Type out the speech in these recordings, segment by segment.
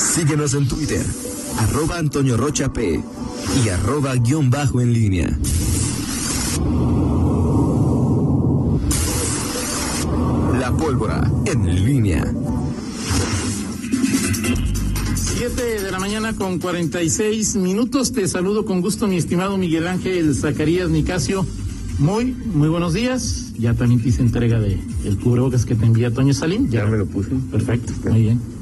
Síguenos en Twitter, arroba Antonio Rocha P y arroba guion bajo en línea. La pólvora en línea. 7 de la mañana con 46 minutos. Te saludo con gusto, mi estimado Miguel Ángel Zacarías Nicasio. Muy, muy buenos días. Ya también te hice entrega de el cubrebocas que te envía Toño Salim. Ya me lo puse. Perfecto, muy bien.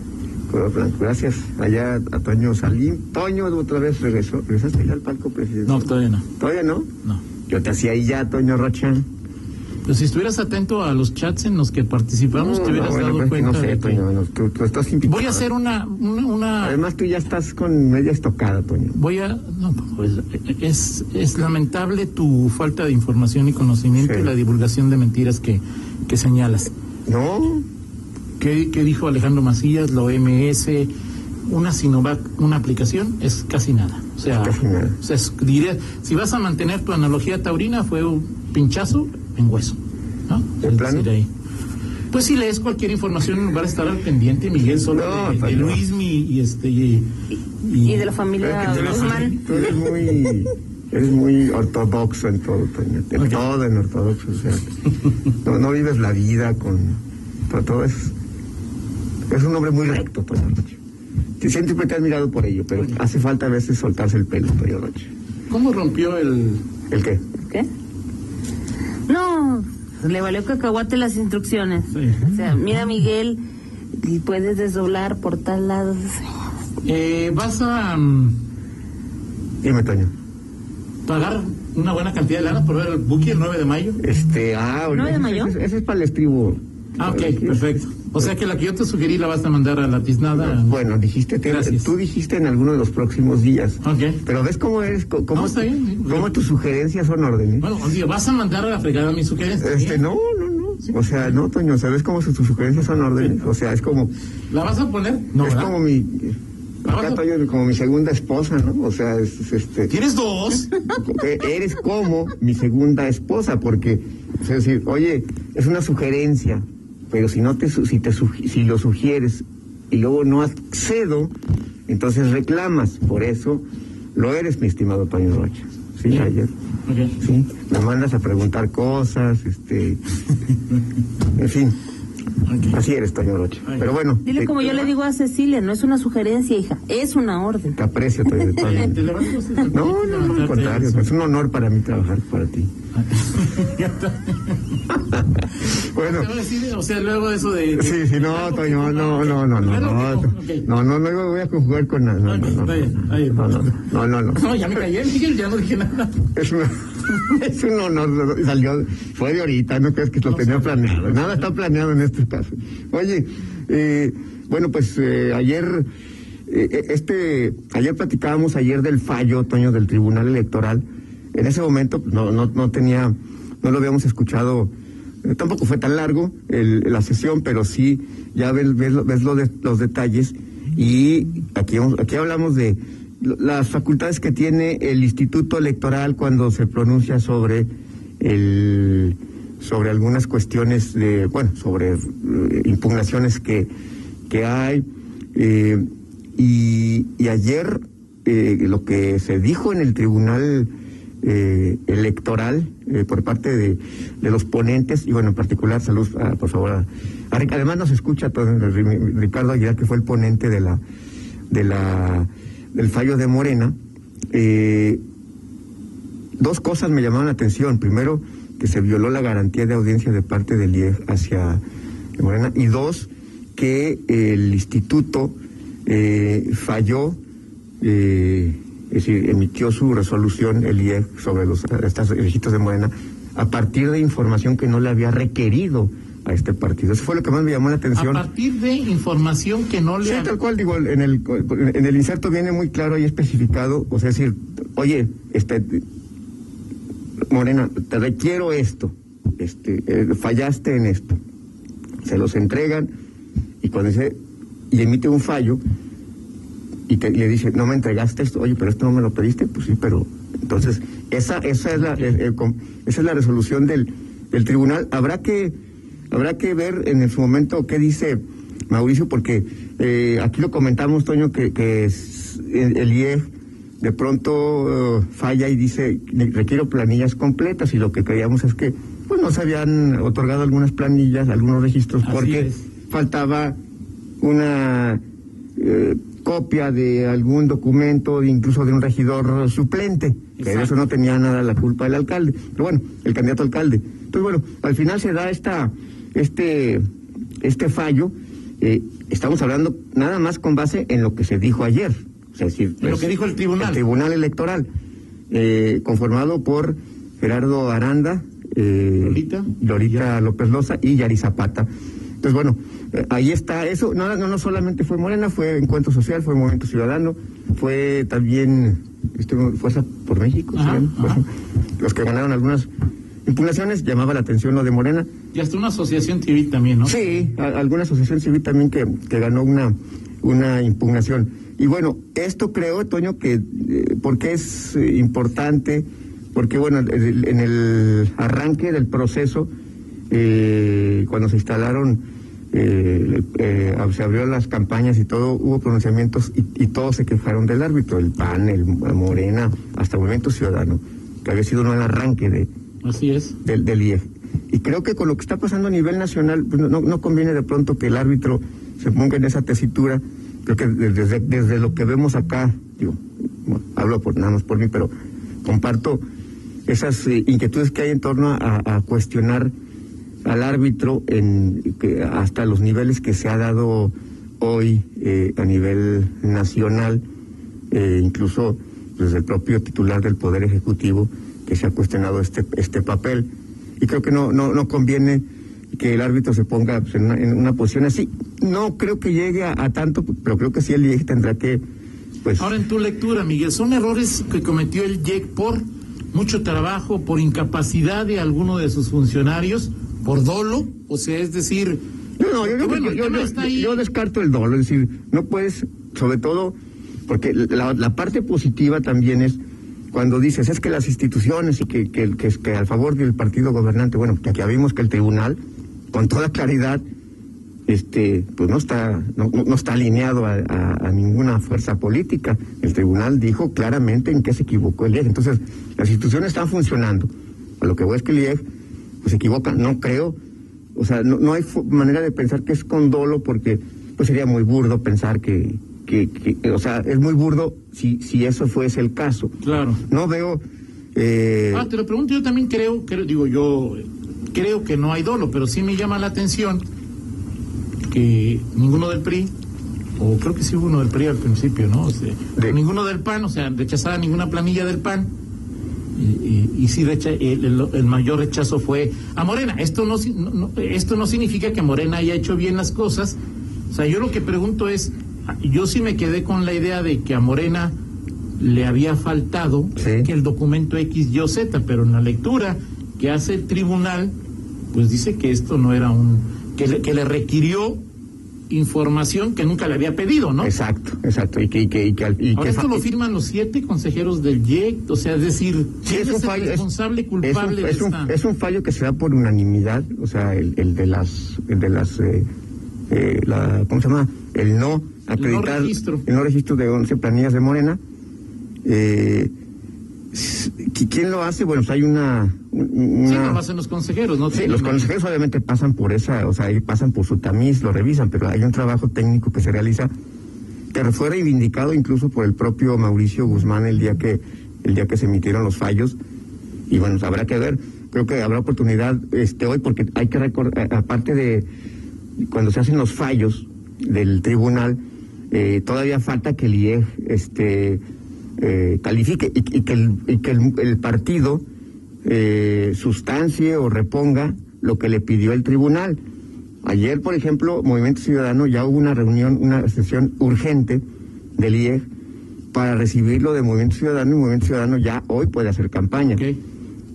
Gracias. Allá a Toño Salim. Toño otra vez regresó. ¿Regresaste ya al palco presidente? No, todavía no. ¿Todavía no? No. Yo te hacía ahí ya, Toño Rocha. Pues si estuvieras atento a los chats en los que participamos, te hubieras no, bueno, dado pues, cuenta. No sé, de Toño, bueno, tú, tú estás invitado. Voy a hacer una, una, una- Además, tú ya estás con media estocada, Toño. voy a, no, pues es, es lamentable tu falta de información y conocimiento Sí. y la divulgación de mentiras que, que señalas. No, ¿Qué, qué dijo Alejandro Macías, la OMS? Una Sinovac, una aplicación, es casi nada. O sea, Casi nada. o sea, es- diría, si vas a mantener tu analogía taurina, fue un pinchazo en hueso. ¿no? Decir, ahí. Pues si lees cualquier información en lugar de estar al pendiente, Miguel, solo No, de. Luis mi, y este y, Y de la familia que tú eres, Guzmán. tú eres muy, eres muy ortodoxo en todo, Toño. En todo en ortodoxo. O sea, no, no vives la vida con. Todo, todo es. Es un hombre muy recto, Toño Rocha. Sí, Siempre te he admirado por ello, pero hace falta a veces soltarse el pelo, Toño Rocha. ¿Cómo rompió el ¿El qué? ¿Qué? No, le valió cacahuate las instrucciones. Sí. O sea, mira Miguel, y puedes desdoblar por tal lado. eh, vas a mm, Dime, Toño. pagar una buena cantidad de lana por ver el Buki el 9 de mayo? Este, ah, ¿No ese- de mayo? Ese, ese es para el estribo. Ah, ok, perfecto. O sea que la que yo te sugerí la vas a mandar a la tiznada. Bueno, dijiste, te- tú dijiste en alguno de los próximos días. Ok. Pero ves cómo eres, co- cómo, No, está bien. cómo tus sugerencias son órdenes. Bueno, o sea, vas a mandar a la fregada mi sugerencia. Este, no, no, no. O sea, no, Toño, ¿sabes cómo sus sugerencias son órdenes? O sea, es como, ¿La vas a poner? No, es ¿verdad? como mi, acá. Toño, como mi segunda esposa, ¿no? O sea, es, es, este, ¿Tienes dos? e- eres como mi segunda esposa, porque, es decir, oye, es una sugerencia, pero si no te, si te, sugi- si lo sugieres y luego no accedo, entonces reclamas. Por eso lo eres, mi estimado Toño Rocha. Sí, Bien. ayer. Sí, me mandas a preguntar cosas, este, en fin, así eres, Toño Rocha. Pero bueno, Dile te, como yo le digo a Cecilia, no es una sugerencia, hija, es una orden. te aprecio, Toño. No, no, no, al contrario, es un honor para mí trabajar para ti. Bueno, o sea, luego eso de... sí, sí, no, Toño, no, no, no, no, no, no, no, no, voy a conjugar con nada, no, no, no, no, no, no, no, no. No, ya me callé, Miguel, ya no dije nada. Es, una, es un honor, salió, fue de ahorita, no crees que lo No, tenía planeado, nada está planeado en este caso. Oye, eh, bueno, pues eh, ayer, eh, este, ayer platicábamos ayer del fallo, Toño, del Tribunal Electoral. En ese momento no, no, no tenía, no lo habíamos escuchado, eh, tampoco fue tan largo el- la sesión, pero sí, ya ves, ves, ves los detalles. Y aquí, aquí hablamos de las facultades que tiene el Instituto Electoral cuando se pronuncia sobre el sobre algunas cuestiones de bueno sobre eh, impugnaciones que que hay. Eh, y, ayer lo que se dijo en el tribunal eh, electoral eh, por parte de, los ponentes y bueno en particular salud ah, por favor a- a además nos escucha todo, Ri- Ricardo Aguilar que fue el ponente de la de la del fallo de Morena. Eh, dos cosas me llamaron la atención. Primero que se violó la garantía de audiencia de parte del IEF hacia Morena. Y dos que el instituto eh, falló eh, es decir, emitió su resolución el IEF sobre los estos registros de Morena a partir de información que no le había requerido a este partido. Eso fue lo que más me llamó la A atención. partir de información que no le... Sí, ha- tal cual, digo, en el, en el inserto viene muy claro y especificado, o sea, es decir, oye, este, Morena, te requiero esto, este, eh, fallaste en esto. Se los entregan y cuando dice, y emite un fallo y, te- y le dice, no me entregaste esto, oye, pero esto no me lo pediste, pues sí, pero entonces, esa, esa es la, eh, esa es la resolución del, del tribunal. Habrá que, habrá que ver en su momento qué dice Mauricio, porque eh, aquí lo comentamos, Toño, que, que es- el, IEF de pronto eh, falla y dice, requiero planillas completas, y lo que creíamos es que pues no se habían otorgado algunas planillas, algunos registros, Así porque es. faltaba una eh, copia de algún documento, incluso de un regidor suplente, que de eso no tenía nada la culpa el alcalde, pero bueno, el candidato alcalde. Entonces, bueno, al final se da esta, este, este fallo. eh, estamos hablando nada más con base en lo que se dijo ayer. O sea, es decir, En lo que dijo el tribunal. El tribunal electoral, eh, conformado por Gerardo Aranda, eh, Lolita. Lolita López Loza y Yari Zapata. Entonces, bueno, eh, ahí está eso. No, no, no solamente fue Morena, fue Encuentro Social, fue Movimiento Ciudadano, fue también este, Fuerza por México. los que ganaron algunas impugnaciones, llamaba la atención lo de Morena. Y hasta una asociación civil también, ¿no? Sí, a- alguna asociación civil también que, que ganó una, una impugnación. Y bueno, esto creo, Toño, que eh, porque es eh, importante, porque bueno, en el arranque del proceso, eh, cuando se instalaron, eh, eh, se abrió las campañas y todo, hubo pronunciamientos y, y todos se quejaron del árbitro, el PAN, el Morena, hasta el Movimiento Ciudadano, que había sido no el arranque de, Así es. del, del IEF. Y creo que con lo que está pasando a nivel nacional, pues, no, no conviene de pronto que el árbitro se ponga en esa tesitura. Creo que desde, desde lo que vemos acá, bueno, hablo por nada más por mí, pero comparto esas eh, inquietudes que hay en torno a, a cuestionar al árbitro en hasta los niveles que se ha dado hoy eh, a nivel nacional, eh, incluso desde el propio titular del Poder Ejecutivo que se ha cuestionado este este papel y creo que no no no conviene que el árbitro se ponga pues, en, una, posición así. No creo que llegue a, tanto, pero creo que sí el IEG tendrá que pues Ahora, en tu lectura, Miguel, ¿son errores que cometió el JEC por mucho trabajo, por incapacidad de alguno de sus funcionarios, por dolo? O sea, es decir, No, no, yo, Bueno, descarto el dolo, es decir, no puedes, sobre todo, porque la, la parte positiva también es cuando dices, es que las instituciones y que, que, que, que al favor del partido gobernante, bueno, que aquí vimos que el tribunal, con toda claridad, este, pues no está, no, no- no está alineado a, a- a ninguna fuerza política. El tribunal dijo claramente en qué se equivocó el IEG. Entonces, las instituciones están funcionando. A lo que voy es que el IEG pues, se equivoca, no creo. O sea, no, no hay manera de pensar que es con dolo porque pues sería muy burdo pensar que, que, que- o sea, es muy burdo si, si eso fuese el caso. claro. No veo... eh, Ah, te lo pregunto, yo también creo, creo, digo, yo creo que no hay dolo, pero sí me llama la atención que ninguno del PRI, o creo que sí hubo uno del PRI al principio, ¿no? O sea, De- ninguno del PAN, o sea, rechazada ninguna planilla del PAN. Y, y, sí, recha- el, mayor rechazo fue a Morena. Esto no, si- esto no significa que Morena haya hecho bien las cosas. O sea, yo lo que pregunto es, yo sí me quedé con la idea de que a Morena le había faltado Sí. que el documento X, Y Z, pero en la lectura que hace el tribunal, pues dice que esto no era un, que le, que le requirió información que nunca le había pedido, ¿no? Exacto, exacto. Y que, y que, y que, y Ahora que esto lo firman los siete consejeros del YEC, o sea, es decir, ¿quién es un es el fallo. es- responsable es, culpable un, es, de un, esta? es un fallo que se da por unanimidad, o sea, el, el de las, el de las, eh, eh, la, ¿cómo se llama? El no acreditar, registro. el no registro de 11 planillas de Morena. Eh, s- ¿qui- ¿Quién lo hace? Bueno, pues hay una, un- Sí, no lo hacen los consejeros, ¿no? Sí, los consejeros obviamente pasan por esa, o sea, ahí pasan por su tamiz, lo revisan, pero hay un trabajo técnico que se realiza que fue reivindicado incluso por el propio Mauricio Guzmán el día que el día que se emitieron los fallos y bueno, habrá que ver, creo que habrá oportunidad este hoy porque hay que recordar aparte de cuando se hacen los fallos del tribunal eh, todavía falta que el IEG este eh, califique y, y que el, y que el, el partido eh, sustancie o reponga lo que le pidió el tribunal. Ayer, por ejemplo, Movimiento Ciudadano ya hubo una reunión, una sesión urgente del IEG para recibirlo de Movimiento Ciudadano y Movimiento Ciudadano ya hoy puede hacer campaña.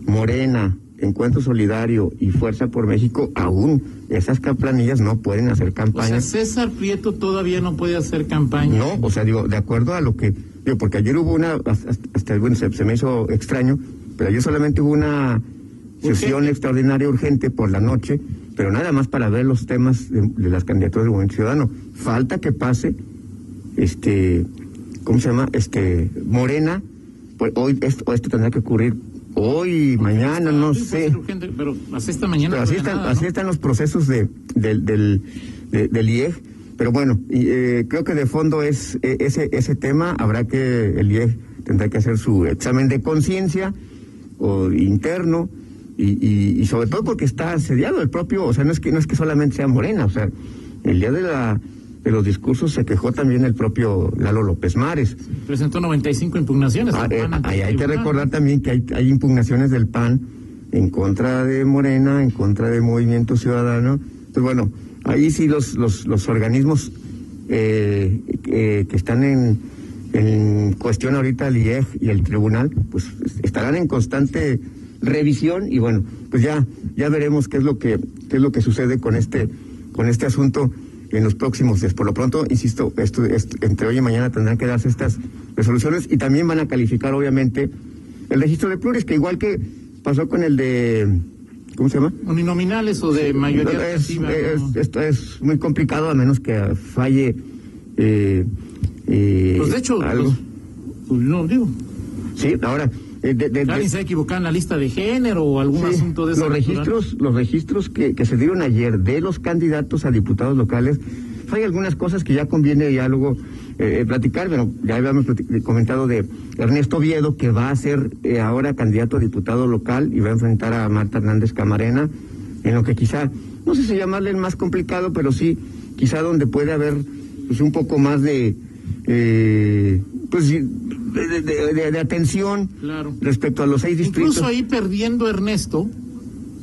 Morena, Encuentro Solidario y Fuerza por México aún esas planillas no pueden hacer O sea, campaña. César Prieto todavía no puede hacer campaña. No, o sea, digo, de acuerdo a lo que, digo, porque ayer hubo una, hasta, bueno, se, se me hizo extraño, pero ayer solamente hubo una sesión Urgente. extraordinaria urgente por la noche pero nada más para ver los temas de, de las candidaturas del Movimiento Ciudadano. Falta que pase, este, ¿cómo se llama? Este, Morena, pues hoy esto, esto tendrá que ocurrir hoy, mañana, no sé. urgente, pero mañana así están, nada, así ¿no? están los procesos de, del, del, de- del IEG. Pero bueno, y, eh, creo que de fondo es eh, ese, ese tema. Habrá que, el IEG tendrá que hacer su examen de conciencia o interno. Y, y, y sobre todo porque está asediado el propio, o sea, no es que no es que solamente sea Morena, o sea, el día de la de los discursos se quejó también el propio Lalo López Mares. Presentó 95 impugnaciones. Ah, eh, hay, hay que recordar también que hay, hay impugnaciones del PAN en contra de Morena, en contra de Movimiento Ciudadano. Entonces, bueno, ahí sí los, los, los organismos eh, eh, que están en, cuestión ahorita, el IEG y el tribunal, pues estarán en constante revisión y bueno, pues ya, ya veremos qué es lo que, qué es lo que sucede con este, con este asunto en los próximos días. Por lo pronto, insisto, esto- entre hoy y mañana tendrán que darse estas resoluciones y también van a calificar, obviamente, el registro de pluris, que igual que pasó con el de, ¿cómo se llama? Uninominales o de mayoría es, relativa, es- ¿no? esto es muy complicado a menos que falle eh, eh, Pues de hecho, algo. pues, pues, no digo. sí, ahora eh, de- de- de- ¿Alguien se ha equivocado en la lista de género o algún Sí, asunto de esa los registros, los registros que, que se dieron ayer de los candidatos a diputados locales, hay algunas cosas que ya conviene ya luego eh, eh, platicar, pero ya habíamos comentado de Ernesto Viedo, que va a ser eh, ahora candidato a diputado local y va a enfrentar a Marta Hernández Camarena, en lo que quizá, no sé si llamarle el más complicado, pero sí, quizá donde puede haber pues, un poco más de, eh, pues, de, de- de- de- de atención Claro. respecto a los seis distritos. Incluso ahí perdiendo Ernesto,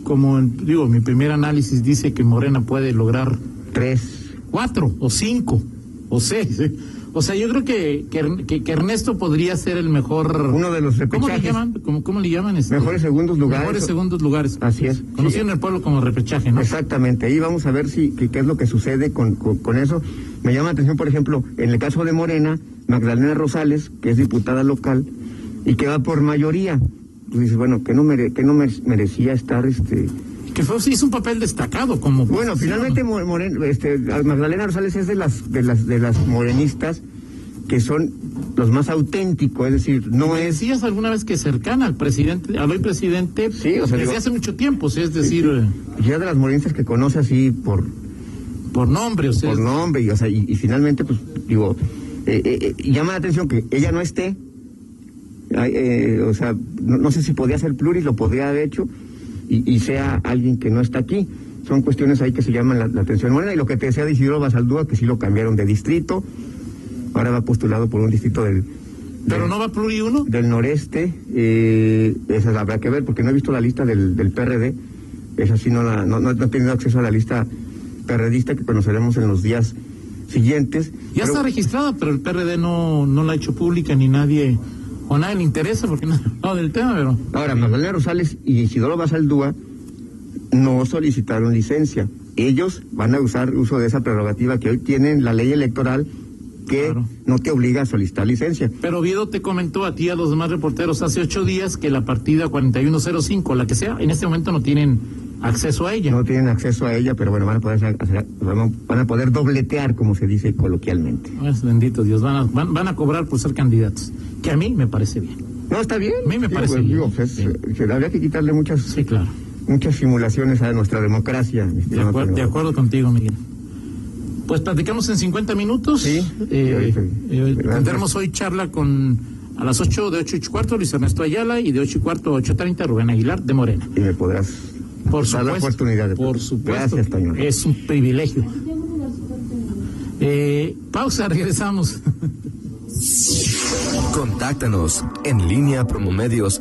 como digo, mi primer análisis dice que Morena puede lograr Tres. Cuatro o cinco o seis. O sea, yo creo que, que, Ern- que- que Ernesto podría ser el mejor. Uno de los ¿Cómo le llaman? ¿Cómo, cómo le llaman? este? Mejores segundos lugares. Mejores segundos lugares. Así es. Conocido en el pueblo como repechaje, ¿no? Exactamente, ahí vamos a ver si qué, es lo que sucede con, con, con eso. Me llama la atención, por ejemplo, en el caso de Morena, Magdalena Rosales, que es diputada local y que va por mayoría. Tú dices, bueno, que no, mere- que no mere- merecía estar este Que fue, hizo un papel destacado como. Bueno, finalmente Mo- Moren- este, Magdalena Rosales es de las de las de las morenistas que son los más auténticos, es decir, no es decías alguna vez que cercana al presidente, al hoy presidente, Sí, o sea, desde digo- hace mucho tiempo, sea, es decir, eh, ya de las morenistas que conoce así por por nombre, o sea, por nombre y, o sea, y, y finalmente pues digo eh, eh, eh, llama la atención que ella no esté eh, o sea no, no sé si podía ser pluris lo podría haber hecho y, y sea alguien que no está aquí son cuestiones ahí que se llaman la, la atención morena y lo que te decía de Isidro Basaldúa que sí lo cambiaron de distrito ahora va postulado por un distrito del pero del- no va pluri uno. del noreste, eh, esa habrá que ver, porque no he visto la lista del, del PRD, esa sí no, la, no, no, no he tenido acceso a la lista perredista que conoceremos en los días siguientes. Ya Pero- está registrada, pero el PRD no, no la ha hecho pública ni nadie, o nadie le interesa porque no del tema, pero Ahora, Magdalena Rosales y Isidoro Basaldúa no solicitaron licencia. Ellos van a usar uso de esa prerrogativa que hoy tienen la ley electoral que Claro. no te obliga a solicitar licencia. Pero Oviedo te comentó a ti y a los demás reporteros hace ocho días que la partida 4105, la que sea, en este momento no tienen acceso a ella. No tienen acceso a ella, pero bueno, van a poder, hacer- van a poder dobletear, como se dice coloquialmente. Es bendito Dios, van a, van, van a cobrar por ser candidatos, que a mí me parece bien. No, está bien. A mí me parece pues, bien. digo, pues, habría que quitarle muchas, Sí, claro. muchas simulaciones a nuestra democracia. De, estimado acuer- Toño. de acuerdo contigo, Miguel. Pues platicamos en 50 minutos. Sí. Eh, eh, tendremos hoy charla con a las 8 de 8 y cuarto Luis Ernesto Ayala y de 8 y cuarto a 8.30 Rubén Aguilar de Morena. Y me podrás Por dar la supuesto. oportunidad de Por supuesto. Gracias, Toño. Es un privilegio. Eh, pausa, regresamos. Contáctanos en línea promomedios